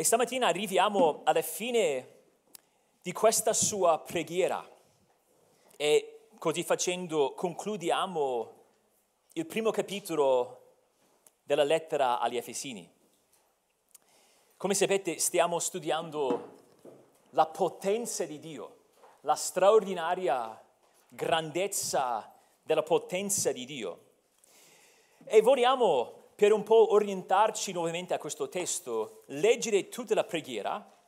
E stamattina arriviamo alla fine di questa sua preghiera e così facendo concludiamo il primo capitolo della lettera agli Efesini. Come sapete stiamo studiando la potenza di Dio, la straordinaria grandezza della potenza di Dio. E vogliamo per un po' orientarci nuovamente a questo testo, leggere tutta la preghiera,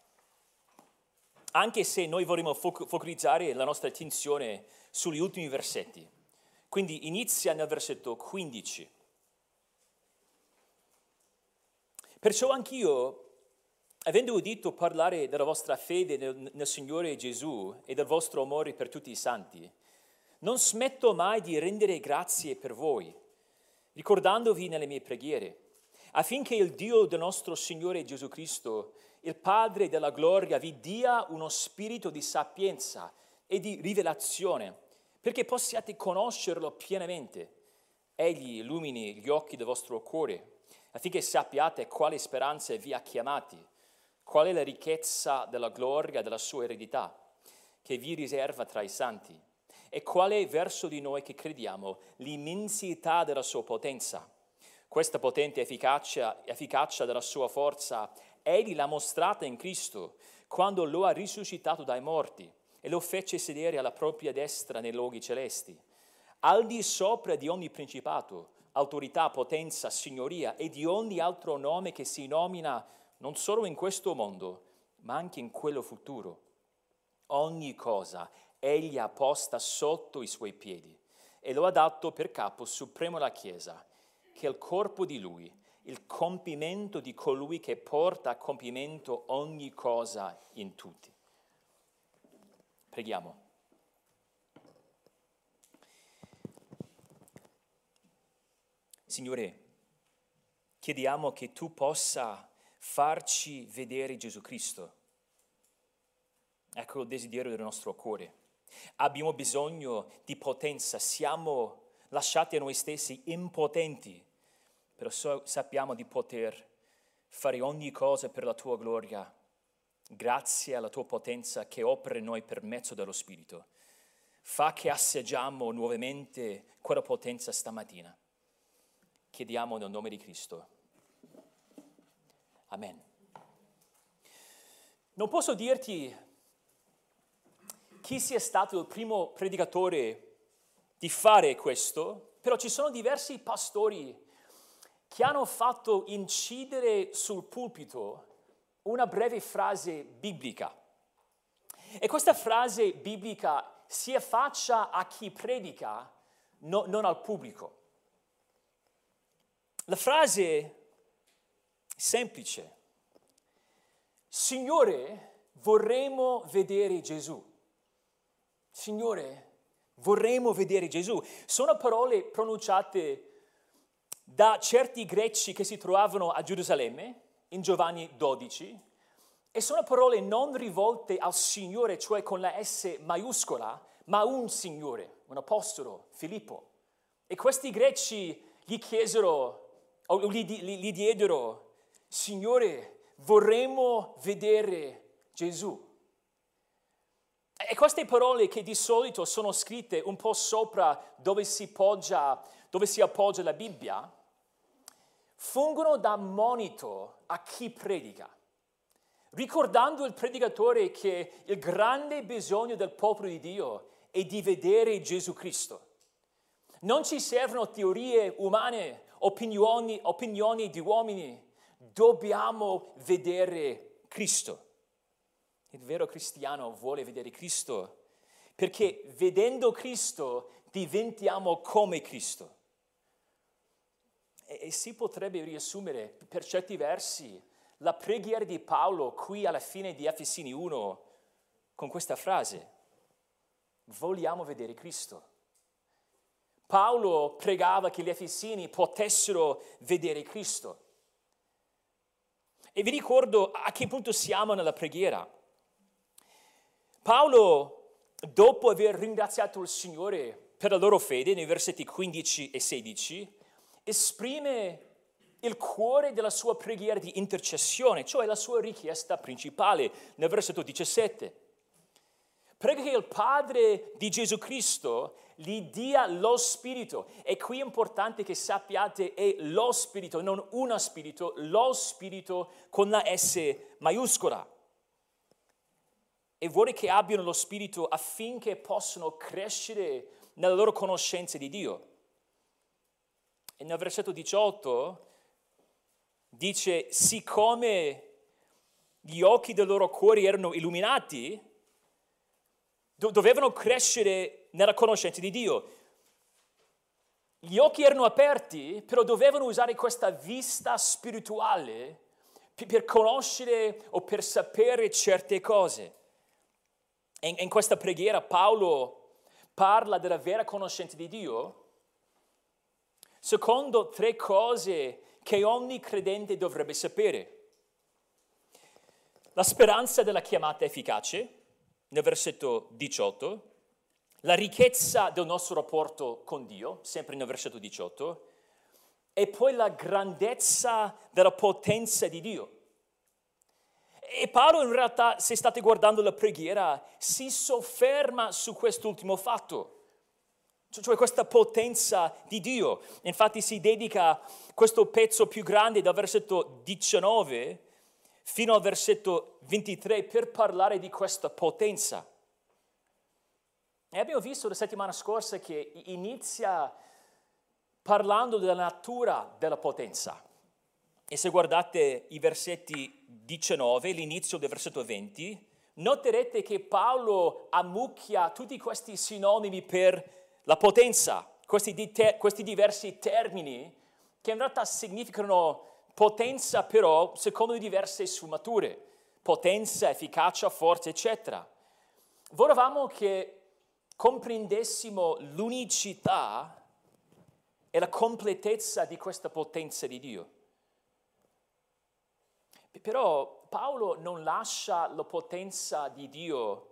anche se noi vorremmo focalizzare la nostra attenzione sugli ultimi versetti. Quindi inizia nel versetto 15. Perciò anch'io, avendo udito parlare della vostra fede nel, nel Signore Gesù e del vostro amore per tutti i santi, non smetto mai di rendere grazie per voi ricordandovi nelle mie preghiere, affinché il Dio del nostro Signore Gesù Cristo, il Padre della gloria, vi dia uno spirito di sapienza e di rivelazione, perché possiate conoscerlo pienamente. Egli illumini gli occhi del vostro cuore, affinché sappiate quale speranza vi ha chiamati, qual è la ricchezza della gloria della sua eredità, che vi riserva tra i santi e qual è verso di noi che crediamo l'immensità della sua potenza. Questa potente efficacia, efficacia della sua forza, egli l'ha mostrata in Cristo, quando lo ha risuscitato dai morti e lo fece sedere alla propria destra nei luoghi celesti, al di sopra di ogni principato, autorità, potenza, signoria e di ogni altro nome che si nomina non solo in questo mondo, ma anche in quello futuro. Ogni cosa egli ha posta sotto i suoi piedi e lo ha dato per capo supremo alla Chiesa, che è il corpo di lui, il compimento di colui che porta a compimento ogni cosa in tutti. Preghiamo. Signore, chiediamo che tu possa farci vedere Gesù Cristo. Ecco il desiderio del nostro cuore Abbiamo bisogno di potenza, siamo lasciati a noi stessi impotenti, però so, sappiamo di poter fare ogni cosa per la tua gloria, grazie alla tua potenza che opera in noi per mezzo dello Spirito. Fa che assaggiamo nuovamente quella potenza stamattina. Chiediamo nel nome di Cristo. Amen. Non posso dirti chi sia stato il primo predicatore di fare questo, però ci sono diversi pastori che hanno fatto incidere sul pulpito una breve frase biblica. E questa frase biblica si affaccia a chi predica, no, non al pubblico. La frase semplice. Signore, vorremmo vedere Gesù. Signore, vorremmo vedere Gesù. Sono parole pronunciate da certi greci che si trovavano a Gerusalemme, in Giovanni 12, e sono parole non rivolte al Signore, cioè con la S maiuscola, ma a un Signore, un apostolo, Filippo. E questi greci gli chiesero, o gli, gli, gli diedero, Signore, vorremmo vedere Gesù. E queste parole che di solito sono scritte un po' sopra dove si, poggia, dove si appoggia la Bibbia, fungono da monito a chi predica, ricordando il predicatore che il grande bisogno del popolo di Dio è di vedere Gesù Cristo. Non ci servono teorie umane, opinioni, opinioni di uomini, dobbiamo vedere Cristo. Il vero cristiano vuole vedere Cristo perché vedendo Cristo diventiamo come Cristo. E, e, si potrebbe riassumere per certi versi la preghiera di Paolo qui alla fine di Efesini 1 con questa frase. Vogliamo vedere Cristo. Paolo pregava che gli Efesini potessero vedere Cristo. E vi ricordo a che punto siamo nella preghiera. Paolo, dopo aver ringraziato il Signore per la loro fede, nei versetti 15 e 16, esprime il cuore della sua preghiera di intercessione, cioè la sua richiesta principale nel versetto 17. Prega che il Padre di Gesù Cristo gli dia lo Spirito. E qui è importante che sappiate è lo Spirito, non uno Spirito, lo Spirito con la S maiuscola. E vuole che abbiano lo Spirito affinché possano crescere nella loro conoscenza di Dio. E nel versetto 18 dice, siccome gli occhi dei loro cuori erano illuminati, dovevano crescere nella conoscenza di Dio. Gli occhi erano aperti, però dovevano usare questa vista spirituale per conoscere o per sapere certe cose. In, in questa preghiera Paolo parla della vera conoscenza di Dio secondo tre cose che ogni credente dovrebbe sapere. La speranza della chiamata efficace, nel versetto 18, la ricchezza del nostro rapporto con Dio, sempre nel versetto 18, e poi la grandezza della potenza di Dio. E Paolo in realtà, se state guardando la preghiera, si sofferma su quest'ultimo fatto cioè questa potenza di Dio. Infatti si dedica questo pezzo più grande dal versetto 19 fino al versetto 23 per parlare di questa potenza. E abbiamo visto la settimana scorsa che inizia parlando della natura della potenza. E se guardate i versetti 19, l'inizio del versetto 20, noterete che Paolo ammucchia tutti questi sinonimi per la potenza, questi, di te, questi diversi termini che in realtà significano potenza però secondo diverse sfumature, potenza, efficacia, forza, eccetera. Volevamo che comprendessimo l'unicità e la completezza di questa potenza di Dio. Però Paolo non lascia la potenza di Dio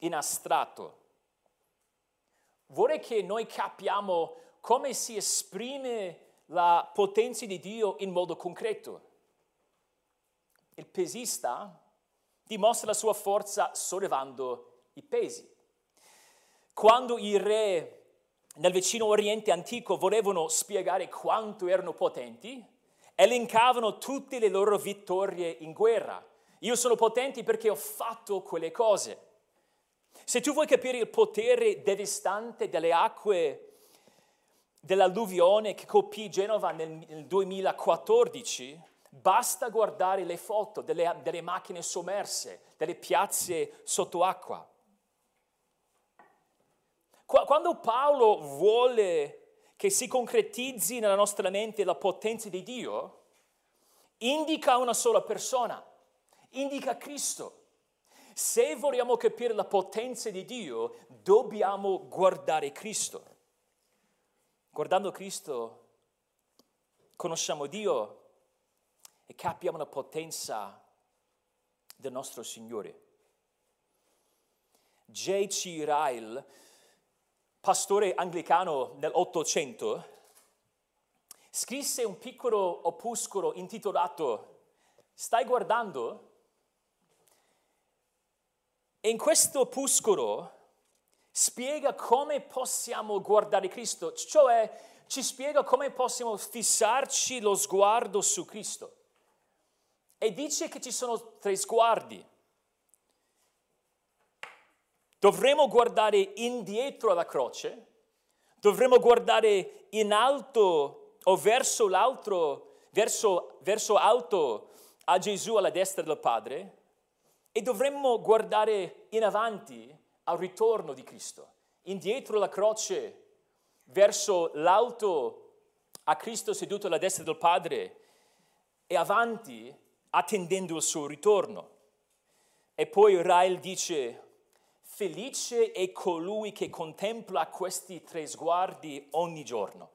in astratto Vorrei che noi capiamo come si esprime la potenza di Dio in modo concreto. Il pesista dimostra la sua forza sollevando i pesi. Quando i re nel vicino Oriente antico volevano spiegare quanto erano potenti, elencavano tutte le loro vittorie in guerra. Io sono potente perché ho fatto quelle cose. Se tu vuoi capire il potere devastante delle acque dell'alluvione che colpì Genova nel 2014, basta guardare le foto delle, delle macchine sommerse, delle piazze sotto acqua. Quando Paolo vuole che si concretizzi nella nostra mente la potenza di Dio, indica una sola persona, indica Cristo. Se vogliamo capire la potenza di Dio, dobbiamo guardare Cristo. Guardando Cristo, conosciamo Dio e capiamo la potenza del nostro Signore. J.C. Ryle, pastore anglicano nell'Ottocento, scrisse un piccolo opuscolo intitolato Stai guardando? E in questo opuscolo spiega come possiamo guardare Cristo, cioè ci spiega come possiamo fissarci lo sguardo su Cristo. E dice che ci sono tre sguardi. Dovremmo guardare indietro alla croce, dovremmo guardare in alto o verso l'altro, verso, verso alto a Gesù alla destra del Padre e dovremmo guardare in avanti al ritorno di Cristo, indietro alla croce, verso l'alto a Cristo seduto alla destra del Padre e avanti attendendo il suo ritorno. E poi Rael dice, felice è colui che contempla questi tre sguardi ogni giorno.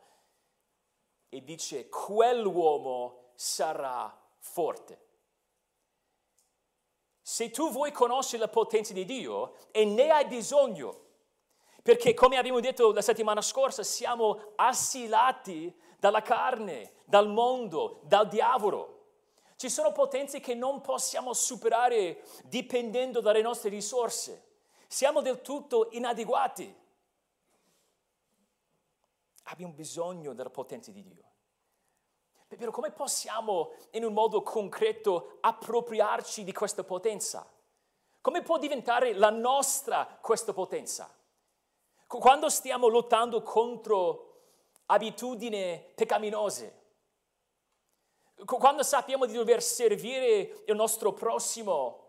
E dice, quell'uomo sarà forte. Se tu vuoi conoscere la potenza di Dio e ne hai bisogno, perché come abbiamo detto la settimana scorsa, siamo assilati dalla carne, dal mondo, dal diavolo. Ci sono potenze che non possiamo superare dipendendo dalle nostre risorse. Siamo del tutto inadeguati. Abbiamo bisogno della potenza di Dio. Però come possiamo in un modo concreto appropriarci di questa potenza? Come può diventare la nostra questa potenza? Quando stiamo lottando contro abitudini peccaminose, quando sappiamo di dover servire il nostro prossimo,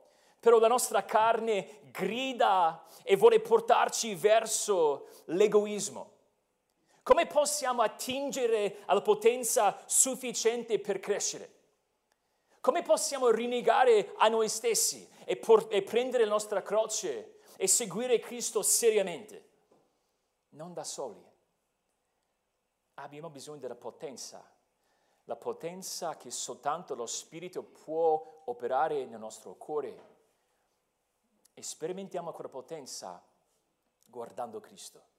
però la nostra carne grida e vuole portarci verso l'egoismo. Come possiamo attingere alla potenza sufficiente per crescere? Come possiamo rinnegare a noi stessi e, por- e prendere la nostra croce e seguire Cristo seriamente? Non da soli. Abbiamo bisogno della potenza, la potenza che soltanto lo Spirito può operare nel nostro cuore. E sperimentiamo quella potenza guardando Cristo.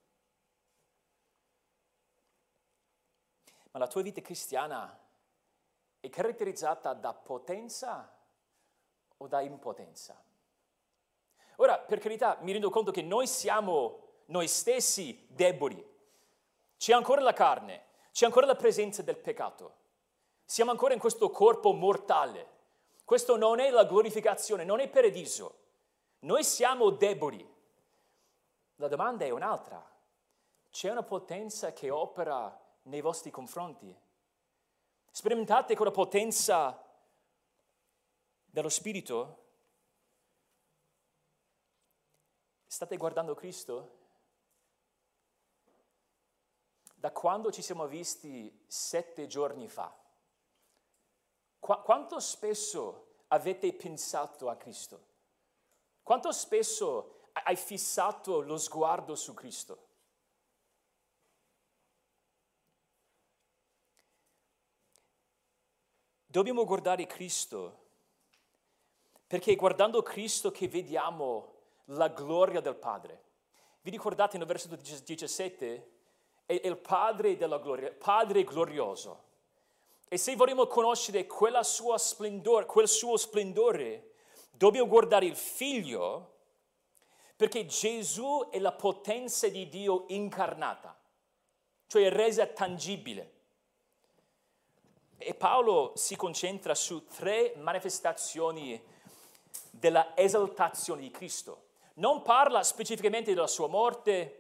Ma la tua vita cristiana è caratterizzata da potenza o da impotenza? Ora, per carità, mi rendo conto che noi siamo noi stessi deboli. C'è ancora la carne, c'è ancora la presenza del peccato. Siamo ancora in questo corpo mortale. Questo non è la glorificazione, non è paradiso. Noi siamo deboli. La domanda è un'altra. C'è una potenza che opera nei vostri confronti? Sperimentate con la potenza dello Spirito? State guardando Cristo? Da quando ci siamo visti sette giorni fa? Qu- quanto spesso avete pensato a Cristo? Quanto spesso hai fissato lo sguardo su Cristo? Dobbiamo guardare Cristo, perché guardando Cristo che vediamo la gloria del Padre. Vi ricordate nel versetto 17? È il Padre della gloria, Padre glorioso. E se vogliamo conoscere quel suo splendore, dobbiamo guardare il Figlio, perché Gesù è la potenza di Dio incarnata, cioè resa tangibile. E Paolo si concentra su tre manifestazioni della esaltazione di Cristo. Non parla specificamente della sua morte,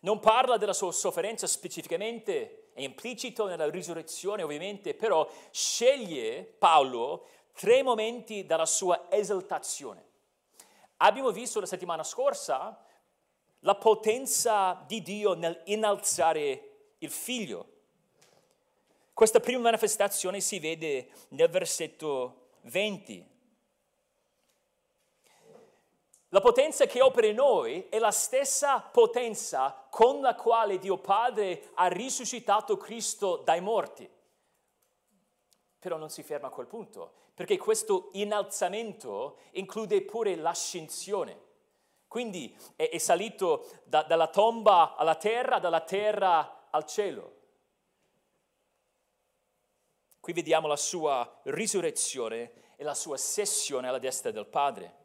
non parla della sua sofferenza specificamente, è implicito nella risurrezione ovviamente, però sceglie Paolo tre momenti della sua esaltazione. Abbiamo visto la settimana scorsa la potenza di Dio nel innalzare il figlio. Questa prima manifestazione si vede nel versetto 20. La potenza che opera in noi è la stessa potenza con la quale Dio Padre ha risuscitato Cristo dai morti. Però non si ferma a quel punto, perché questo innalzamento include pure l'ascensione. Quindi è, è salito da, dalla tomba alla terra, dalla terra al cielo. Qui vediamo la sua risurrezione e la sua sessione alla destra del Padre.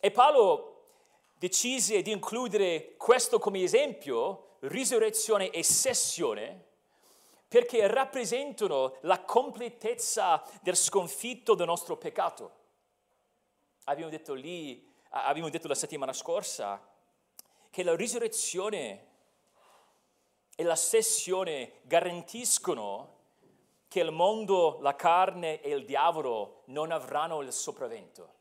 E Paolo decise di includere questo come esempio, risurrezione e sessione, perché rappresentano la completezza del sconfitto del nostro peccato. Abbiamo detto lì, abbiamo detto la settimana scorsa, che la risurrezione e la sessione garantiscono che il mondo, la carne e il diavolo non avranno il sopravvento,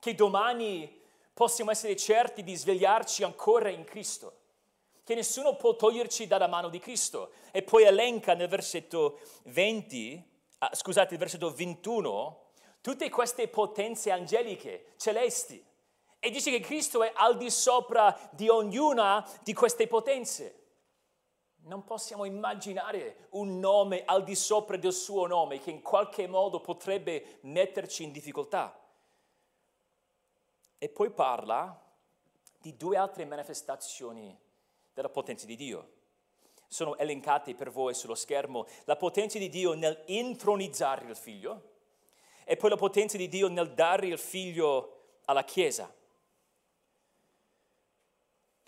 che domani possiamo essere certi di svegliarci ancora in Cristo, che nessuno può toglierci dalla mano di Cristo. E poi elenca nel versetto 20, ah, scusate, il versetto 21, tutte queste potenze angeliche, celesti. E dice che Cristo è al di sopra di ognuna di queste potenze. Non possiamo immaginare un nome al di sopra del suo nome che in qualche modo potrebbe metterci in difficoltà. E poi parla di due altre manifestazioni della potenza di Dio. sono elencate per voi sullo schermo, la potenza di Dio nel intronizzare il figlio e poi la potenza di Dio nel dare il figlio alla Chiesa.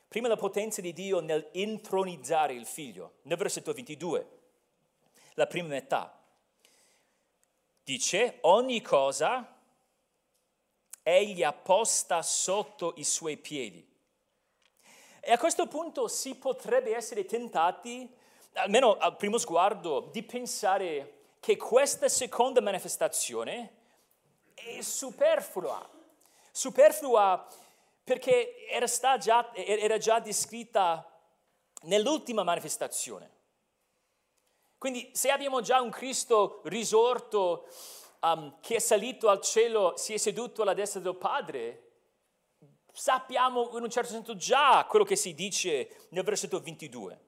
Prima la potenza di Dio nel intronizzare il figlio, nel versetto 22, la prima metà. Dice, ogni cosa egli ha posta sotto i suoi piedi. E a questo punto si potrebbe essere tentati, almeno al primo sguardo, di pensare che questa seconda manifestazione è superflua. Superflua perché era già, era già descritta nell'ultima manifestazione. Quindi se abbiamo già un Cristo risorto um, che è salito al cielo, si è seduto alla destra del Padre, sappiamo in un certo senso già quello che si dice nel versetto 22.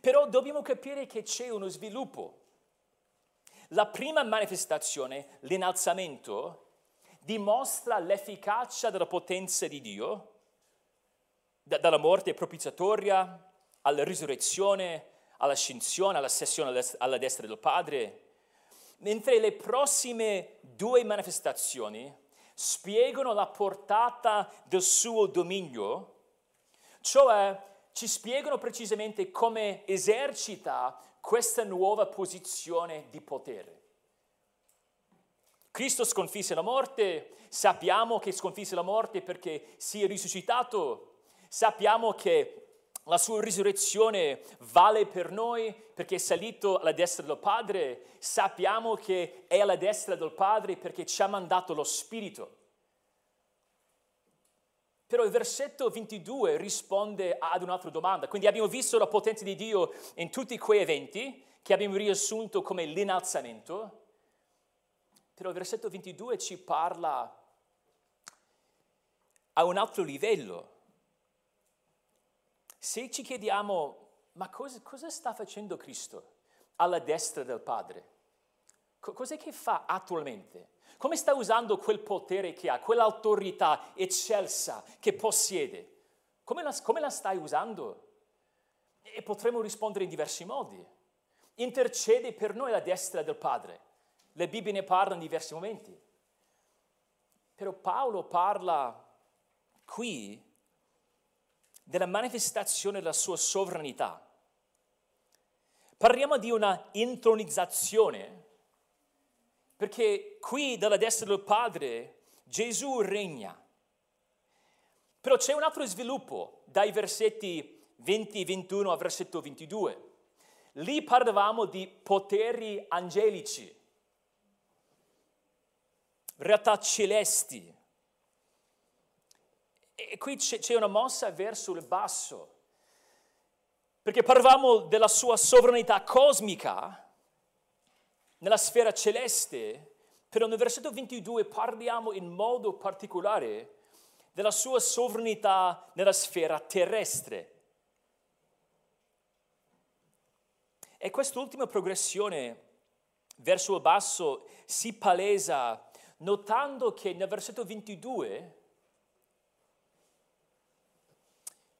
Però dobbiamo capire che c'è uno sviluppo. La prima manifestazione, l'innalzamento, dimostra l'efficacia della potenza di Dio, da, dalla morte propiziatoria alla risurrezione, all'ascensione, alla sessione alla destra del Padre, mentre le prossime due manifestazioni spiegano la portata del suo dominio, cioè ci spiegano precisamente come esercita questa nuova posizione di potere. Cristo sconfisse la morte, sappiamo che sconfisse la morte perché si è risuscitato, sappiamo che la sua risurrezione vale per noi perché è salito alla destra del Padre, sappiamo che è alla destra del Padre perché ci ha mandato lo Spirito. Però il versetto 22 risponde ad un'altra domanda. Quindi abbiamo visto la potenza di Dio in tutti quei eventi che abbiamo riassunto come l'innalzamento. Però il versetto 22 ci parla a un altro livello. Se ci chiediamo, ma cosa, cosa sta facendo Cristo alla destra del Padre? cos'è che fa attualmente? Come sta usando quel potere che ha, quell'autorità eccelsa che possiede? Come la, come la stai usando? E potremmo rispondere in diversi modi. Intercede per noi alla destra del Padre. Le Bibbie ne parlano in diversi momenti. Però Paolo parla qui della manifestazione della sua sovranità. Parliamo di una intronizzazione, perché qui dalla destra del Padre Gesù regna. Però c'è un altro sviluppo dai versetti 20 e 21 al versetto 22. Lì parlavamo di poteri angelici realtà celesti. E qui c'è una mossa verso il basso, perché parlavamo della sua sovranità cosmica nella sfera celeste, però nel versetto 22 parliamo in modo particolare della sua sovranità nella sfera terrestre. E quest'ultima progressione verso il basso si palesa notando che nel versetto 22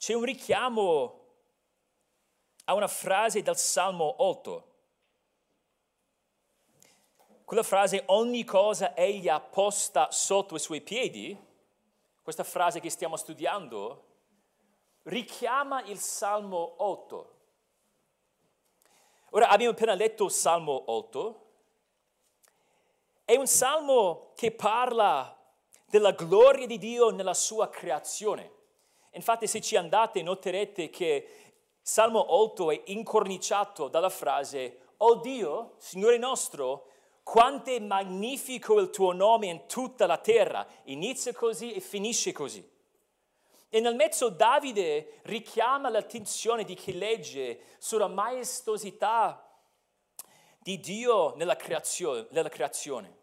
c'è un richiamo a una frase del Salmo 8. Quella frase, ogni cosa egli ha posta sotto i suoi piedi, questa frase che stiamo studiando, richiama il Salmo 8. Ora abbiamo appena letto il Salmo 8 è un salmo che parla della gloria di Dio nella sua creazione. Infatti se ci andate noterete che Salmo 8 è incorniciato dalla frase, Oh Dio, Signore nostro, quanto è magnifico il tuo nome in tutta la terra. Inizia così e finisce così. E nel mezzo Davide richiama l'attenzione di chi legge sulla maestosità di Dio nella creazione. Nella creazione.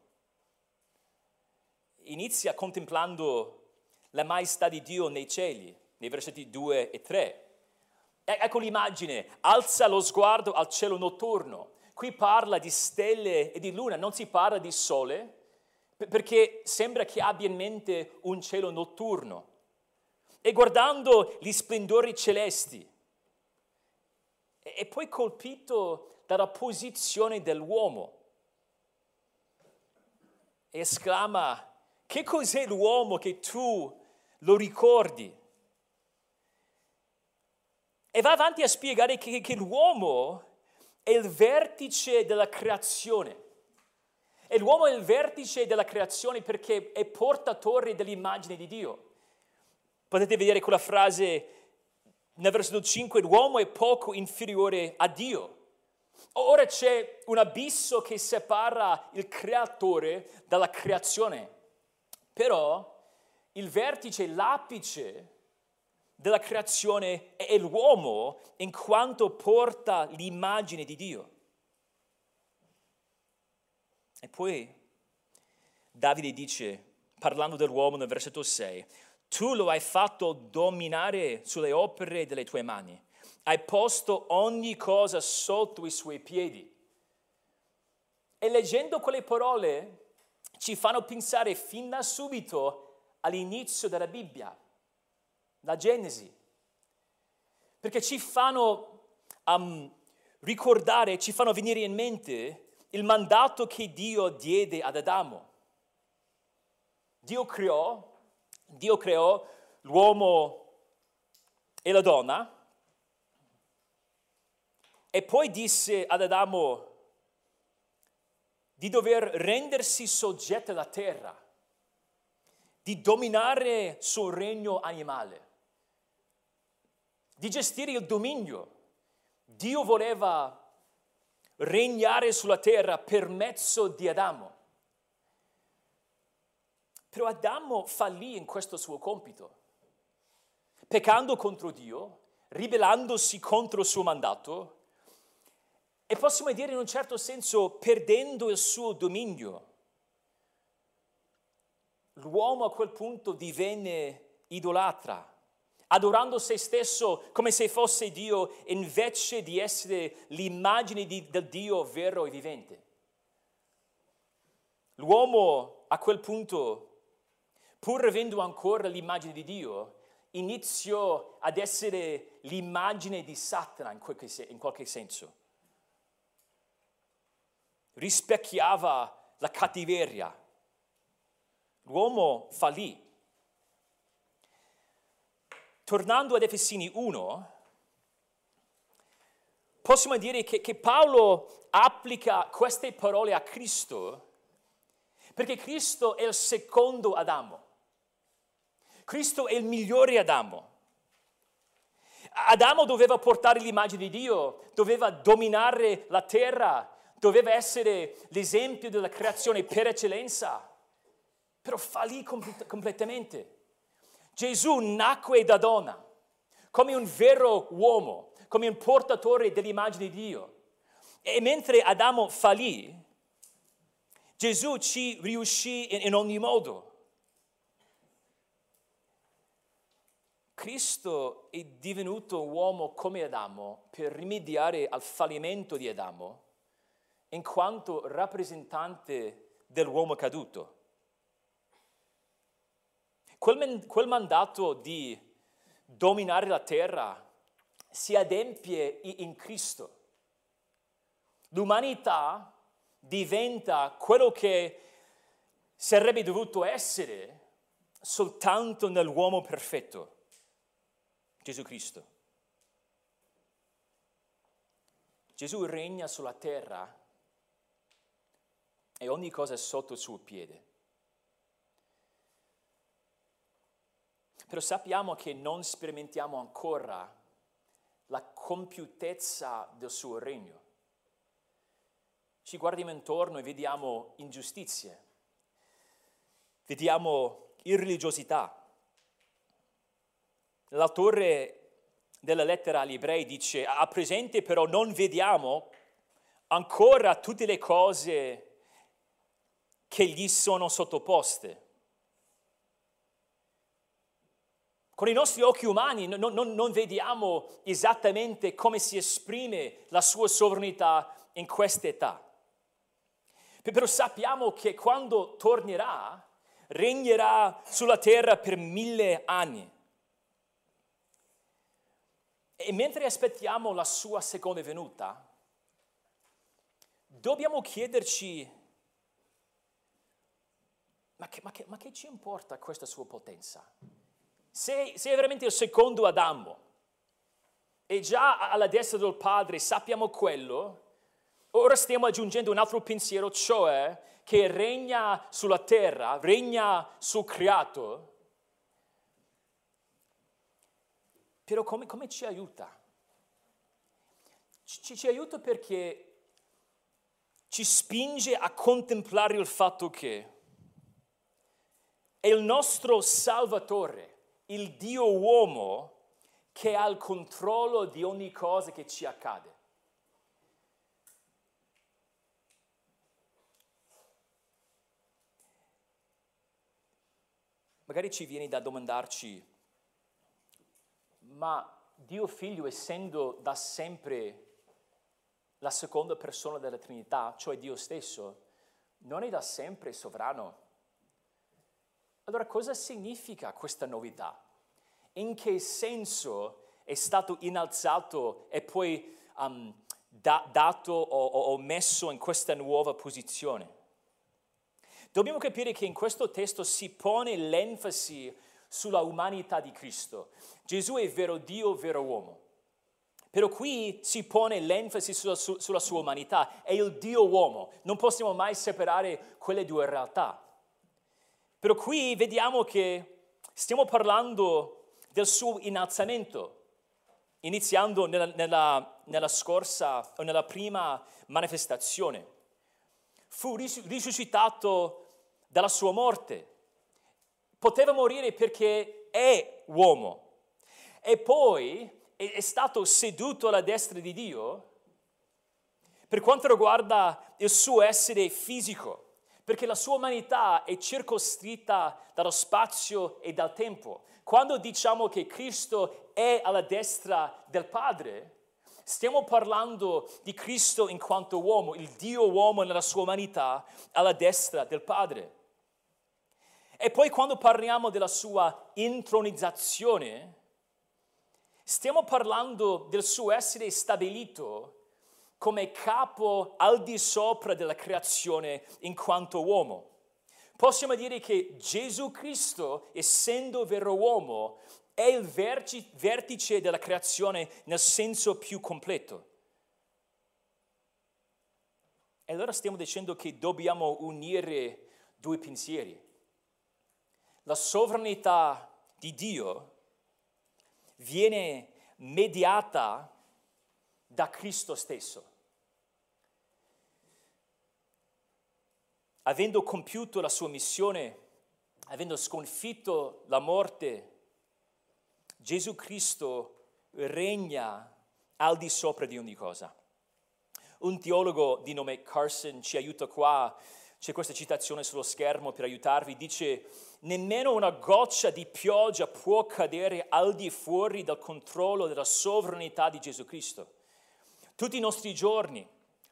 Inizia contemplando la maestà di Dio nei cieli, nei versetti 2 e 3. Ecco l'immagine, alza lo sguardo al cielo notturno. Qui parla di stelle e di luna, non si parla di sole, perché sembra che abbia in mente un cielo notturno. E guardando gli splendori celesti, è poi colpito dalla posizione dell'uomo e esclama, che cos'è l'uomo che tu lo ricordi? E va avanti a spiegare che, che l'uomo è il vertice della creazione. E l'uomo è il vertice della creazione perché è portatore dell'immagine di Dio. Potete vedere quella frase nel versetto 5, l'uomo è poco inferiore a Dio. Ora c'è un abisso che separa il creatore dalla creazione, però il vertice, l'apice della creazione è l'uomo in quanto porta l'immagine di Dio. E poi Davide dice, parlando dell'uomo nel versetto 6, tu lo hai fatto dominare sulle opere delle tue mani, hai posto ogni cosa sotto i suoi piedi. E leggendo quelle parole ci fanno pensare fin da subito all'inizio della Bibbia, la Genesi, perché ci fanno um, ricordare, ci fanno venire in mente il mandato che Dio diede ad Adamo. Dio creò, Dio creò l'uomo e la donna e poi disse ad Adamo di dover rendersi soggetto alla terra, di dominare sul regno animale, di gestire il dominio. Dio voleva regnare sulla terra per mezzo di Adamo. Però Adamo fallì in questo suo compito, peccando contro Dio, ribellandosi contro il suo mandato e possiamo dire in un certo senso perdendo il suo dominio. L'uomo a quel punto divenne idolatra adorando se stesso come se fosse Dio invece di essere l'immagine di, del Dio vero e vivente. L'uomo a quel punto, pur avendo ancora l'immagine di Dio, iniziò ad essere l'immagine di Satana in qualche, in qualche senso. Rispecchiava la cattiveria. L'uomo fallì tornando ad Efesini 1, possiamo dire che, che Paolo applica queste parole a Cristo perché Cristo è il secondo Adamo. Cristo è il migliore Adamo. Adamo doveva portare l'immagine di Dio, doveva dominare la terra, doveva essere l'esempio della creazione per eccellenza, però fallì completamente. Gesù nacque da donna, come un vero uomo, come un portatore dell'immagine di Dio. E mentre Adamo fallì, Gesù ci riuscì in, in ogni modo. Cristo è divenuto uomo come Adamo per rimediare al fallimento di Adamo, in quanto rappresentante dell'uomo caduto. Quel, quel mandato di dominare la terra si adempie in Cristo. L'umanità diventa quello che sarebbe dovuto essere soltanto nell'uomo perfetto, Gesù Cristo. Gesù regna sulla terra e ogni cosa è sotto il suo piede. Però sappiamo che non sperimentiamo ancora la compiutezza del suo regno. Ci guardiamo intorno e vediamo ingiustizie, vediamo irreligiosità. L'autore della lettera agli ebrei dice, a presente però non vediamo ancora tutte le cose che gli sono sottoposte. Con i nostri occhi umani non, non, non vediamo esattamente come si esprime la sua sovranità in questa età. Però sappiamo che quando tornerà, regnerà sulla terra per mille anni. E mentre aspettiamo la sua seconda venuta, dobbiamo chiederci, ma che, ma che, ma che ci importa questa sua potenza? Se, se, è veramente il secondo Adamo e già alla destra del Padre sappiamo quello, ora stiamo aggiungendo un altro pensiero, cioè che regna sulla terra, regna sul creato. Però come, come ci aiuta? Ci, ci aiuta perché ci spinge a contemplare il fatto che è il nostro Salvatore, il Dio uomo, che ha il controllo di ogni cosa che ci accade. Magari ci viene da domandarci, ma Dio figlio essendo da sempre la seconda persona della Trinità, cioè Dio stesso, non è da sempre sovrano. Allora cosa significa questa novità? In che senso è stato innalzato e poi um, da, dato o, o messo in questa nuova posizione? Dobbiamo capire che in questo testo si pone l'enfasi sulla umanità di Cristo. Gesù è vero Dio, vero uomo. Però qui si pone l'enfasi sulla, sulla sua umanità, è il Dio uomo, non possiamo mai separare quelle due realtà. Però qui vediamo che stiamo parlando del suo innalzamento, iniziando nella, nella, nella scorsa o nella prima manifestazione. Fu risuscitato dalla sua morte, poteva morire perché è uomo. E poi è stato seduto alla destra di Dio per quanto riguarda il suo essere fisico, perché la sua umanità è circoscritta dallo spazio e dal tempo. Quando diciamo che Cristo è alla destra del Padre, stiamo parlando di Cristo in quanto uomo, il Dio uomo nella sua umanità alla destra del Padre. E poi quando parliamo della sua intronizzazione, Stiamo parlando del suo essere stabilito come capo al di sopra della creazione in quanto uomo. Possiamo dire che Gesù Cristo, essendo vero uomo, è il vertice della creazione nel senso più completo. E allora stiamo dicendo che dobbiamo unire due pensieri. La sovranità di Dio viene mediata da Cristo stesso. Avendo compiuto la sua missione, avendo sconfitto la morte, Gesù Cristo regna al di sopra di ogni cosa. Un teologo di nome Carson ci aiuta qua, c'è questa citazione sullo schermo per aiutarvi, dice nemmeno una goccia di pioggia può cadere al di fuori del controllo della sovranità di Gesù Cristo. Tutti i nostri giorni,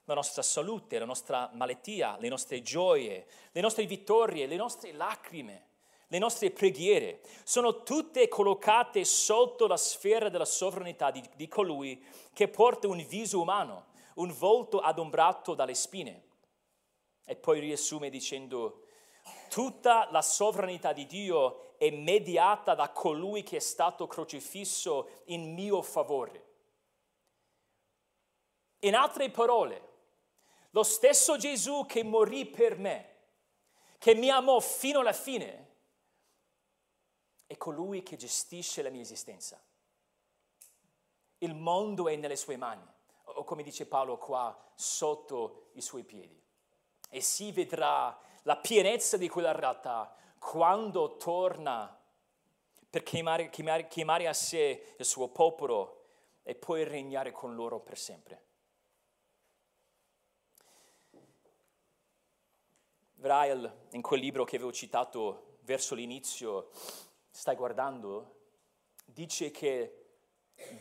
la nostra salute, la nostra malattia, le nostre gioie, le nostre vittorie, le nostre lacrime, le nostre preghiere, sono tutte collocate sotto la sfera della sovranità di, di colui che porta un viso umano, un volto adombrato dalle spine. E poi riassume dicendo, Tutta la sovranità di Dio è mediata da colui che è stato crocifisso in mio favore. In altre parole, lo stesso Gesù che morì per me, che mi amò fino alla fine, è colui che gestisce la mia esistenza. Il mondo è nelle sue mani, o come dice Paolo qua, sotto i suoi piedi. E si vedrà la pienezza di quella realtà quando torna per chiamare, chiamare, chiamare a sé il suo popolo e poi regnare con loro per sempre. Vrail, in quel libro che avevo citato verso l'inizio, stai guardando, dice che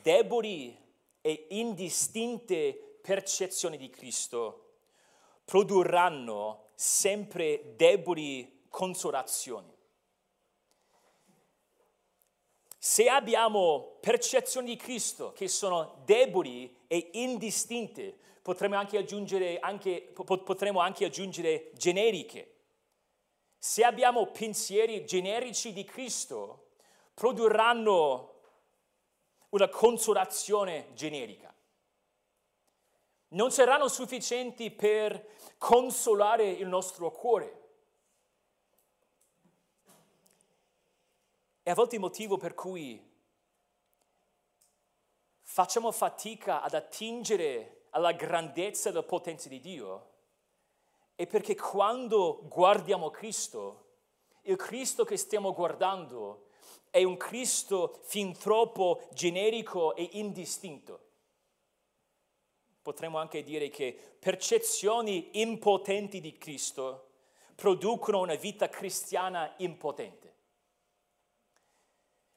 deboli e indistinte percezioni di Cristo produrranno sempre deboli consolazioni. Se abbiamo percezioni di Cristo che sono deboli e indistinte, potremmo anche aggiungere, anche, potremmo anche aggiungere generiche. Se abbiamo pensieri generici di Cristo, produrranno una consolazione generica. Non saranno sufficienti per consolare il nostro cuore. E a volte il motivo per cui facciamo fatica ad attingere alla grandezza e alla potenza di Dio è perché quando guardiamo Cristo, il Cristo che stiamo guardando è un Cristo fin troppo generico e indistinto. Potremmo anche dire che percezioni impotenti di Cristo producono una vita cristiana impotente.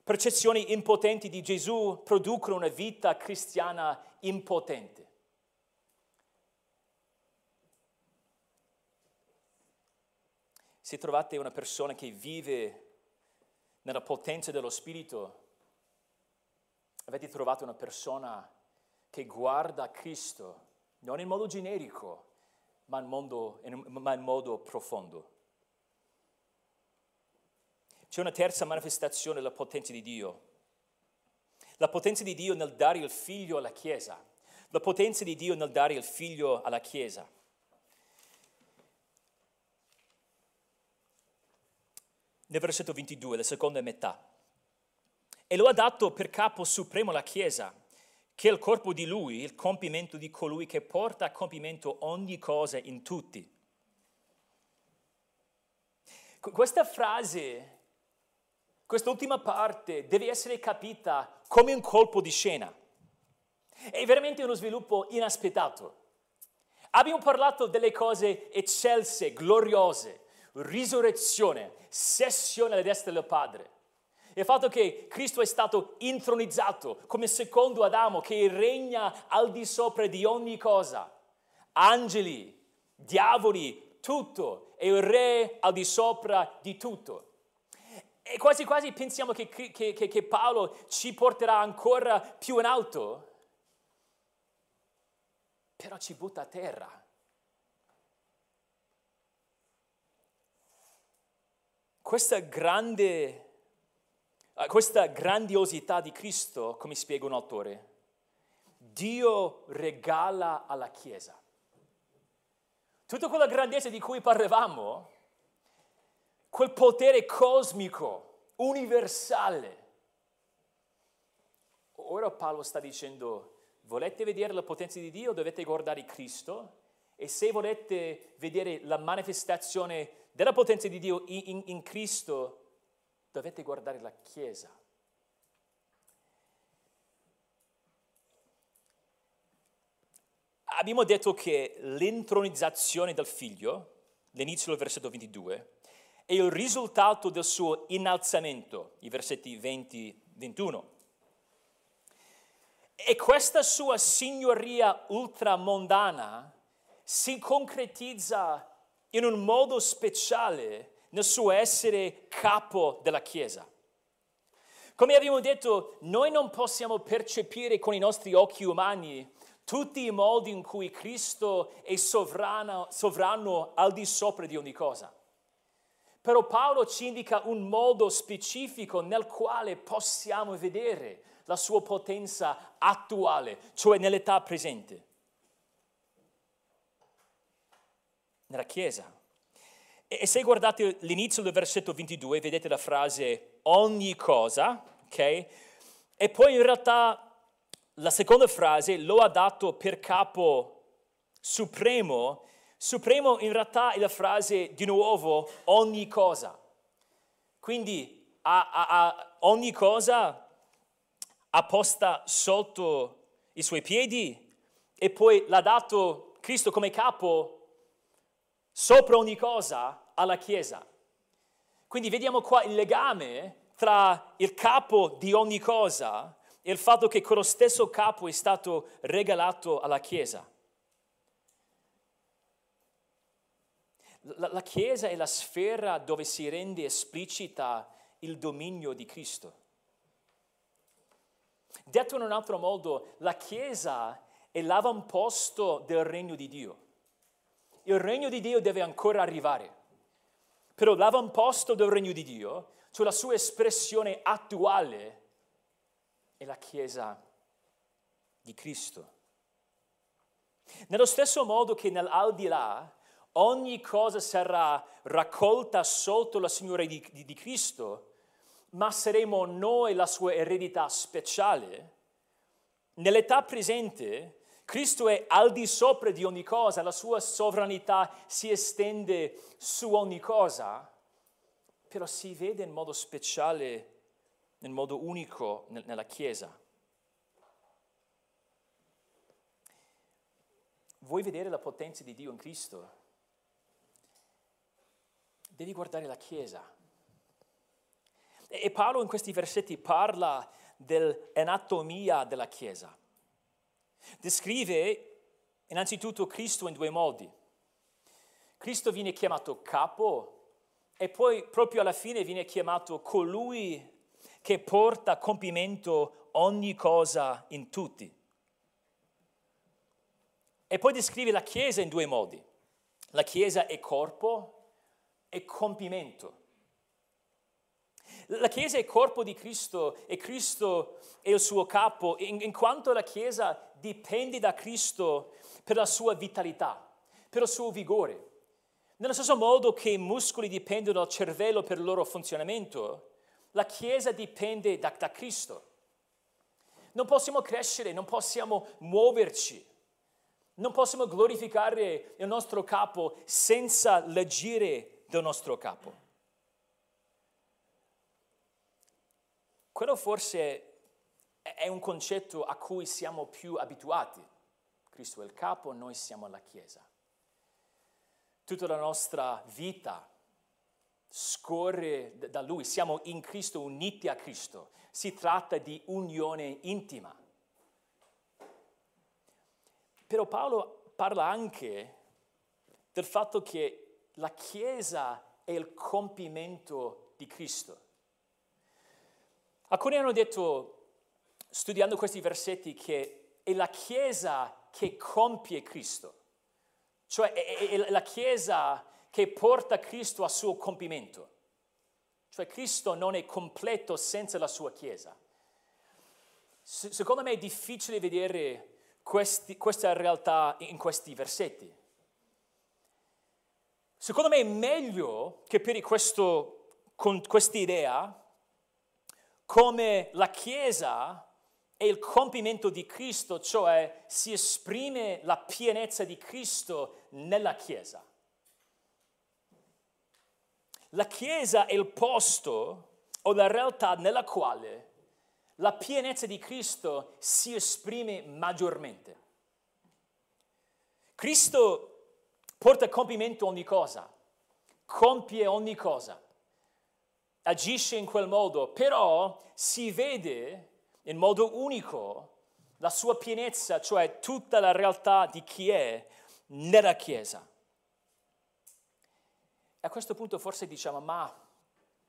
Percezioni impotenti di Gesù producono una vita cristiana impotente. Se trovate una persona che vive nella potenza dello Spirito, avete trovato una persona che guarda Cristo, non in modo generico, ma in modo, ma in modo profondo. C'è una terza manifestazione della potenza di Dio. La potenza di Dio nel dare il figlio alla Chiesa. La potenza di Dio nel dare il figlio alla Chiesa. Nel versetto 22, la seconda metà. E lo ha dato per capo supremo alla Chiesa, che è il corpo di lui, il compimento di colui che porta a compimento ogni cosa in tutti. Questa frase quest'ultima parte deve essere capita come un colpo di scena. È veramente uno sviluppo inaspettato. Abbiamo parlato delle cose eccelse, gloriose, risurrezione, sessione alla destra del Padre. Il fatto che Cristo è stato intronizzato come secondo Adamo che regna al di sopra di ogni cosa. Angeli, diavoli, tutto. È il re al di sopra di tutto. E quasi quasi pensiamo che, che, che, che Paolo ci porterà ancora più in alto, però ci butta a terra. Questa grande, questa grandiosità di Cristo, come spiega un autore, Dio regala alla Chiesa. Tutta quella grandezza di cui parlavamo, quel potere cosmico, universale. Ora Paolo sta dicendo, volete vedere la potenza di Dio, dovete guardare Cristo e se volete vedere la manifestazione della potenza di Dio in, in, Cristo, dovete guardare la Chiesa. Abbiamo detto che l'intronizzazione del figlio, l'inizio del versetto 22, è il risultato del suo innalzamento, i versetti 20-21. E questa sua signoria ultramondana si concretizza in un modo speciale nel suo essere capo della Chiesa. Come abbiamo detto, noi non possiamo percepire con i nostri occhi umani tutti i modi in cui Cristo è sovrano, sovrano al di sopra di ogni cosa. Però Paolo ci indica un modo specifico nel quale possiamo vedere la sua potenza attuale, cioè nell'età presente. Nella Chiesa. E se guardate l'inizio del versetto 22, vedete la frase ogni cosa, ok? E poi in realtà la seconda frase lo ha dato per capo supremo Supremo in realtà è la frase di nuovo ogni cosa. Quindi a, a, a ogni cosa apposta sotto i suoi piedi e poi l'ha dato Cristo come capo sopra ogni cosa alla Chiesa. Quindi vediamo qua il legame tra il capo di ogni cosa e il fatto che quello stesso capo è stato regalato alla Chiesa. La, la Chiesa è la sfera dove si rende esplicita il dominio di Cristo. Detto in un altro modo, la Chiesa è l'avamposto del regno di Dio. Il regno di Dio deve ancora arrivare, però l'avamposto del regno di Dio, cioè la sua espressione attuale, è la Chiesa di Cristo. Nello stesso modo che nell'aldilà ogni cosa sarà raccolta sotto la Signore di, di, di Cristo, ma saremo noi la sua eredità speciale, nell'età presente Cristo è al di sopra di ogni cosa, la sua sovranità si estende su ogni cosa, però si vede in modo speciale, in modo unico nella Chiesa. Vuoi vedere la potenza di Dio in Cristo? Devi guardare la Chiesa. E Paolo in questi versetti parla dell'anatomia della Chiesa. Descrive innanzitutto Cristo in due modi. Cristo viene chiamato capo e poi proprio alla fine viene chiamato colui che porta a compimento ogni cosa in tutti. E poi descrive la Chiesa in due modi. La Chiesa è corpo e compimento. La Chiesa è corpo di Cristo e Cristo è il suo capo, in, in quanto la Chiesa dipende da Cristo per la sua vitalità, per il suo vigore. Nello stesso modo che i muscoli dipendono dal cervello per il loro funzionamento, la Chiesa dipende da, da Cristo. Non possiamo crescere, non possiamo muoverci, non possiamo glorificare il nostro capo senza l'agire del nostro capo. Quello forse è un concetto a cui siamo più abituati. Cristo è il capo, noi siamo la Chiesa. Tutta la nostra vita scorre da Lui, siamo in Cristo, uniti a Cristo. Si tratta di unione intima. Però Paolo parla anche del fatto che la Chiesa è il compimento di Cristo. Alcuni hanno detto, studiando questi versetti, che è la Chiesa che compie Cristo, cioè è, è la Chiesa che porta Cristo al suo compimento. Cioè Cristo non è completo senza la sua Chiesa. Secondo me è difficile vedere questi, questa realtà in questi versetti. Secondo me è meglio per questo, con questa idea come la Chiesa è il compimento di Cristo, cioè si esprime la pienezza di Cristo nella Chiesa. La Chiesa è il posto o la realtà nella quale la pienezza di Cristo si esprime maggiormente. Cristo porta a compimento ogni cosa, compie ogni cosa agisce in quel modo, però si vede in modo unico la sua pienezza, cioè tutta la realtà di chi è nella Chiesa. E a questo punto forse diciamo, ma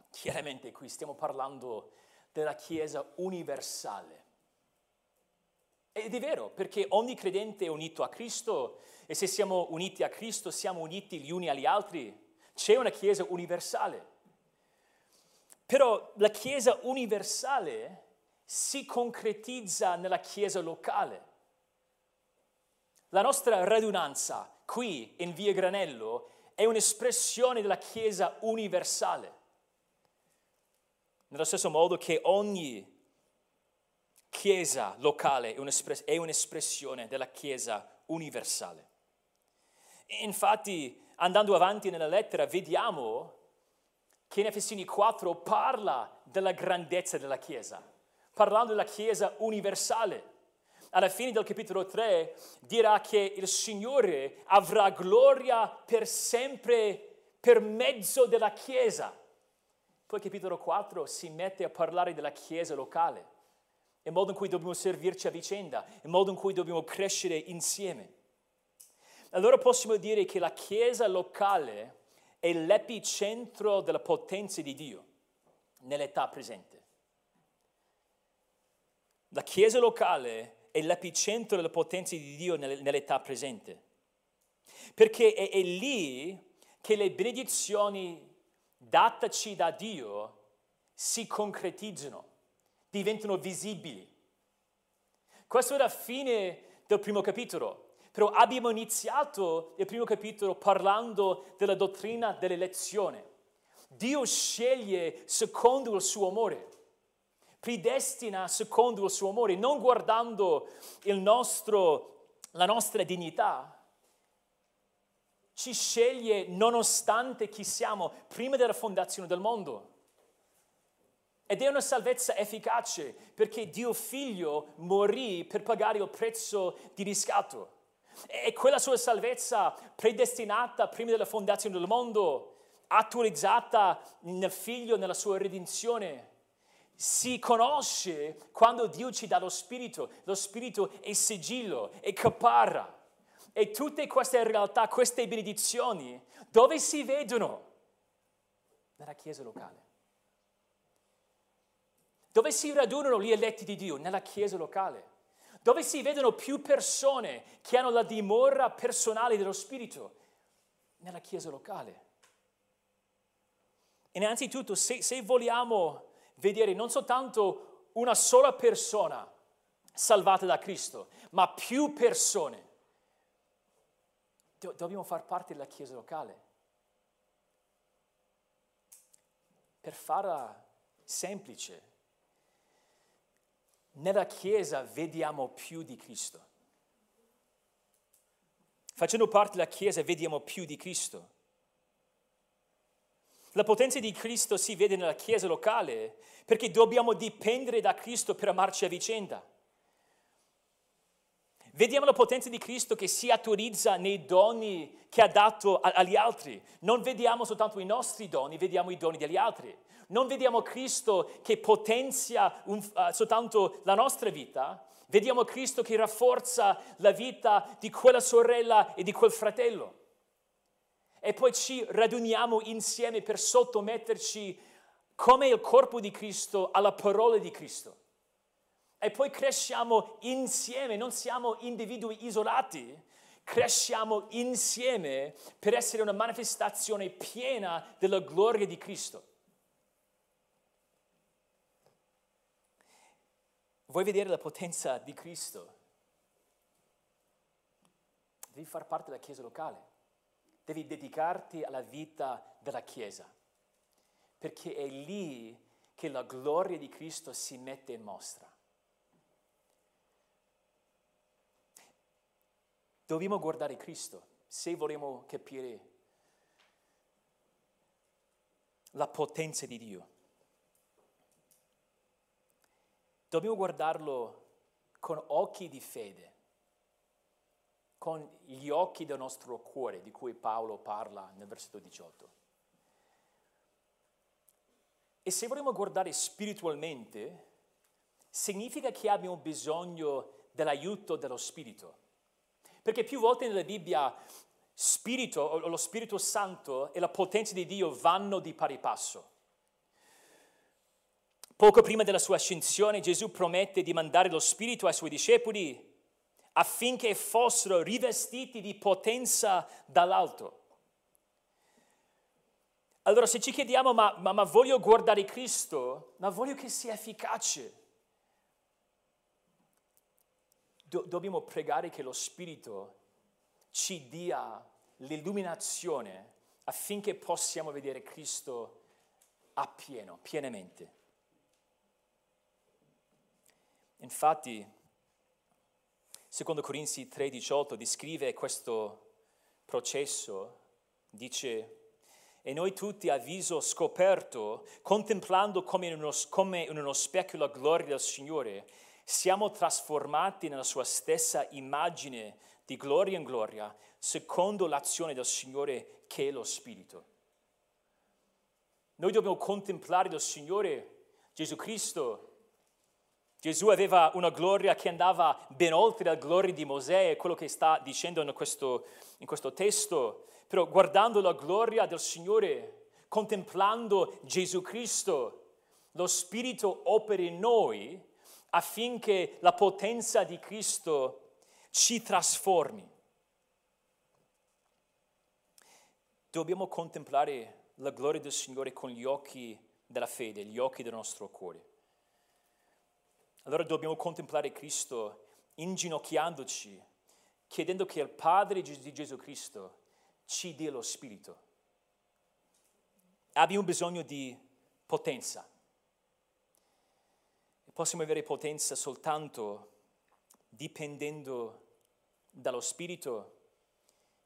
chiaramente qui stiamo parlando della Chiesa universale. Ed è vero, perché ogni credente è unito a Cristo e se siamo uniti a Cristo siamo uniti gli uni agli altri. C'è una Chiesa universale. Però la Chiesa universale si concretizza nella Chiesa locale. La nostra radunanza qui in via Granello è un'espressione della Chiesa universale. Nello stesso modo che ogni Chiesa locale è un'espressione della Chiesa universale. Infatti, andando avanti nella lettera, vediamo che in Efesini 4 parla della grandezza della Chiesa, parlando della Chiesa universale. Alla fine del capitolo 3 dirà che il Signore avrà gloria per sempre per mezzo della Chiesa. Poi capitolo 4 si mette a parlare della Chiesa locale, il modo in cui dobbiamo servirci a vicenda, il modo in cui dobbiamo crescere insieme. Allora possiamo dire che la Chiesa locale è l'epicentro della potenza di Dio nell'età presente. la Chiesa locale è l'epicentro delle potenze di Dio nell'età presente. Perché è, è lì che le benedizioni dataci da Dio si concretizzano, diventano visibili. Questo è la fine del primo capitolo. Però abbiamo iniziato il primo capitolo parlando della dottrina dell'elezione. Dio sceglie secondo il suo amore, predestina secondo il suo amore, non guardando nostro, la nostra dignità. Ci sceglie nonostante chi siamo prima della fondazione del mondo. Ed è una salvezza efficace perché Dio figlio morì per pagare il prezzo di riscatto. E quella sua salvezza predestinata prima della fondazione del mondo, attualizzata nel figlio, nella sua redenzione, si conosce quando Dio ci dà lo Spirito. Lo Spirito è sigillo, è caparra. E tutte queste realtà, queste benedizioni, dove si vedono? Nella Chiesa locale. Dove si radunano gli eletti di Dio? Nella Chiesa locale dove si vedono più persone che hanno la dimora personale dello Spirito, nella chiesa locale. Innanzitutto, se, se vogliamo vedere non soltanto una sola persona salvata da Cristo, ma più persone, do, dobbiamo far parte della chiesa locale. Per farla semplice, nella Chiesa vediamo più di Cristo. Facendo parte della Chiesa vediamo più di Cristo. La potenza di Cristo si vede nella Chiesa locale perché dobbiamo dipendere da Cristo per amarci a vicenda. Vediamo la potenza di Cristo che si autorizza nei doni che ha dato agli altri. Non vediamo soltanto i nostri doni, vediamo i doni degli altri. Non vediamo Cristo che potenzia un, uh, soltanto la nostra vita, vediamo Cristo che rafforza la vita di quella sorella e di quel fratello. E poi ci raduniamo insieme per sottometterci come il corpo di Cristo alla parola di Cristo e poi cresciamo insieme, non siamo individui isolati, cresciamo insieme per essere una manifestazione piena della gloria di Cristo. Vuoi vedere la potenza di Cristo? Devi far parte della Chiesa locale, devi dedicarti alla vita della Chiesa, perché è lì che la gloria di Cristo si mette in mostra. Dobbiamo guardare Cristo se vogliamo capire la potenza di Dio. Dobbiamo guardarlo con occhi di fede, con gli occhi del nostro cuore, di cui Paolo parla nel versetto 18. E se vogliamo guardare spiritualmente, significa che abbiamo bisogno dell'aiuto dello Spirito. Perché più volte nella Bibbia Spirito o lo Spirito Santo e la potenza di Dio vanno di pari passo. Poco prima della sua ascensione Gesù promette di mandare lo Spirito ai suoi discepoli affinché fossero rivestiti di potenza dall'alto. Allora se ci chiediamo ma, ma, ma voglio guardare Cristo, ma voglio che sia efficace, do- dobbiamo pregare che lo Spirito ci dia l'illuminazione affinché possiamo vedere Cristo appieno, pienamente. Infatti, secondo Corinzi 3:18 descrive questo processo, dice, e noi tutti a viso scoperto, contemplando come in uno, come in uno specchio la gloria del Signore, siamo trasformati nella sua stessa immagine di gloria in gloria, secondo l'azione del Signore che è lo Spirito. Noi dobbiamo contemplare il Signore Gesù Cristo. Gesù aveva una gloria che andava ben oltre la gloria di Mosè, è quello che sta dicendo in questo, in questo testo. Però guardando la gloria del Signore, contemplando Gesù Cristo, lo Spirito opera in noi affinché la potenza di Cristo ci trasformi. Dobbiamo contemplare la gloria del Signore con gli occhi della fede, gli occhi del nostro cuore. Allora dobbiamo contemplare Cristo inginocchiandoci, chiedendo che il Padre di Gesù Cristo ci dia lo Spirito. Abbiamo bisogno di potenza. Possiamo avere potenza soltanto dipendendo dallo Spirito,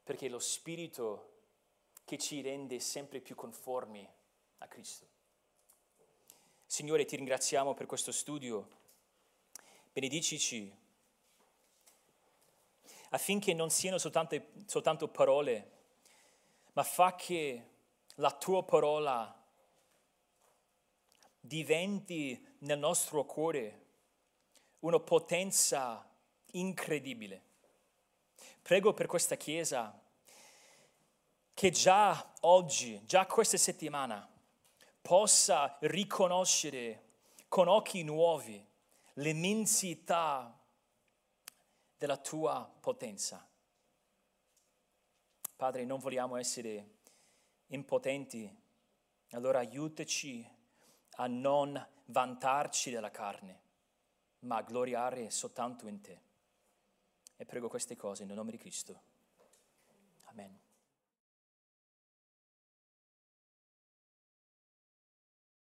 perché è lo Spirito che ci rende sempre più conformi a Cristo. Signore, ti ringraziamo per questo studio. Benedicici affinché non siano soltanto, soltanto parole, ma fa che la tua parola diventi nel nostro cuore una potenza incredibile. Prego per questa Chiesa che già oggi, già questa settimana, possa riconoscere con occhi nuovi l'immensità della tua potenza. Padre, non vogliamo essere impotenti, allora aiutaci a non vantarci della carne, ma a gloriare soltanto in te. E prego queste cose nel nome di Cristo. Amen.